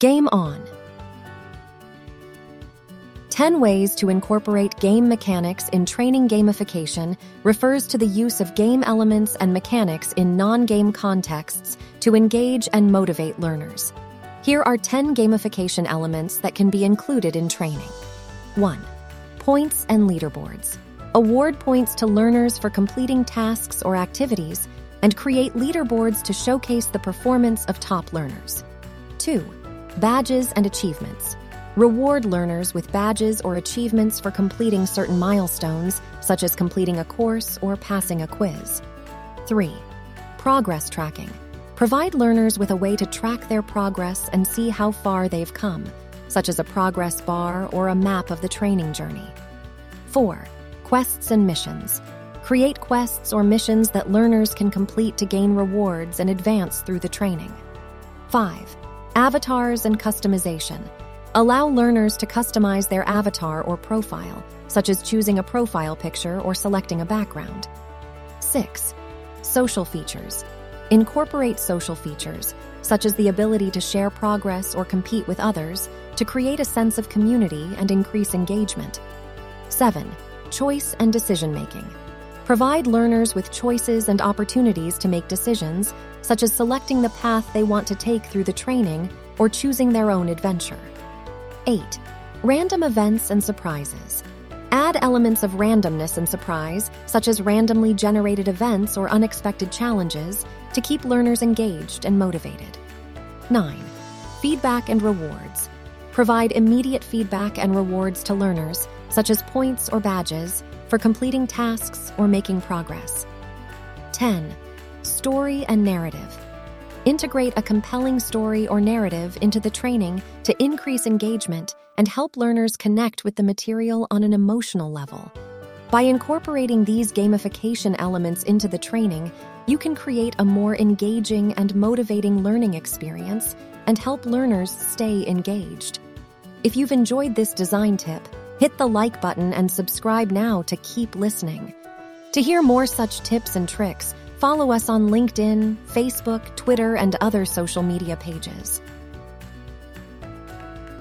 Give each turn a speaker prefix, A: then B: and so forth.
A: Game On 10 Ways to Incorporate Game Mechanics in Training Gamification refers to the use of game elements and mechanics in non game contexts to engage and motivate learners. Here are 10 gamification elements that can be included in training. 1. Points and leaderboards. Award points to learners for completing tasks or activities and create leaderboards to showcase the performance of top learners. 2. Badges and achievements. Reward learners with badges or achievements for completing certain milestones, such as completing a course or passing a quiz. 3. Progress tracking. Provide learners with a way to track their progress and see how far they've come, such as a progress bar or a map of the training journey. 4. Quests and missions. Create quests or missions that learners can complete to gain rewards and advance through the training. 5. Avatars and customization. Allow learners to customize their avatar or profile, such as choosing a profile picture or selecting a background. 6. Social features. Incorporate social features, such as the ability to share progress or compete with others, to create a sense of community and increase engagement. 7. Choice and decision making. Provide learners with choices and opportunities to make decisions, such as selecting the path they want to take through the training or choosing their own adventure. 8. Random events and surprises. Add elements of randomness and surprise, such as randomly generated events or unexpected challenges, to keep learners engaged and motivated. 9. Feedback and rewards. Provide immediate feedback and rewards to learners, such as points or badges, for completing tasks or making progress. 10. Story and narrative. Integrate a compelling story or narrative into the training to increase engagement and help learners connect with the material on an emotional level. By incorporating these gamification elements into the training, you can create a more engaging and motivating learning experience and help learners stay engaged. If you've enjoyed this design tip, hit the like button and subscribe now to keep listening. To hear more such tips and tricks, follow us on LinkedIn, Facebook, Twitter, and other social media pages.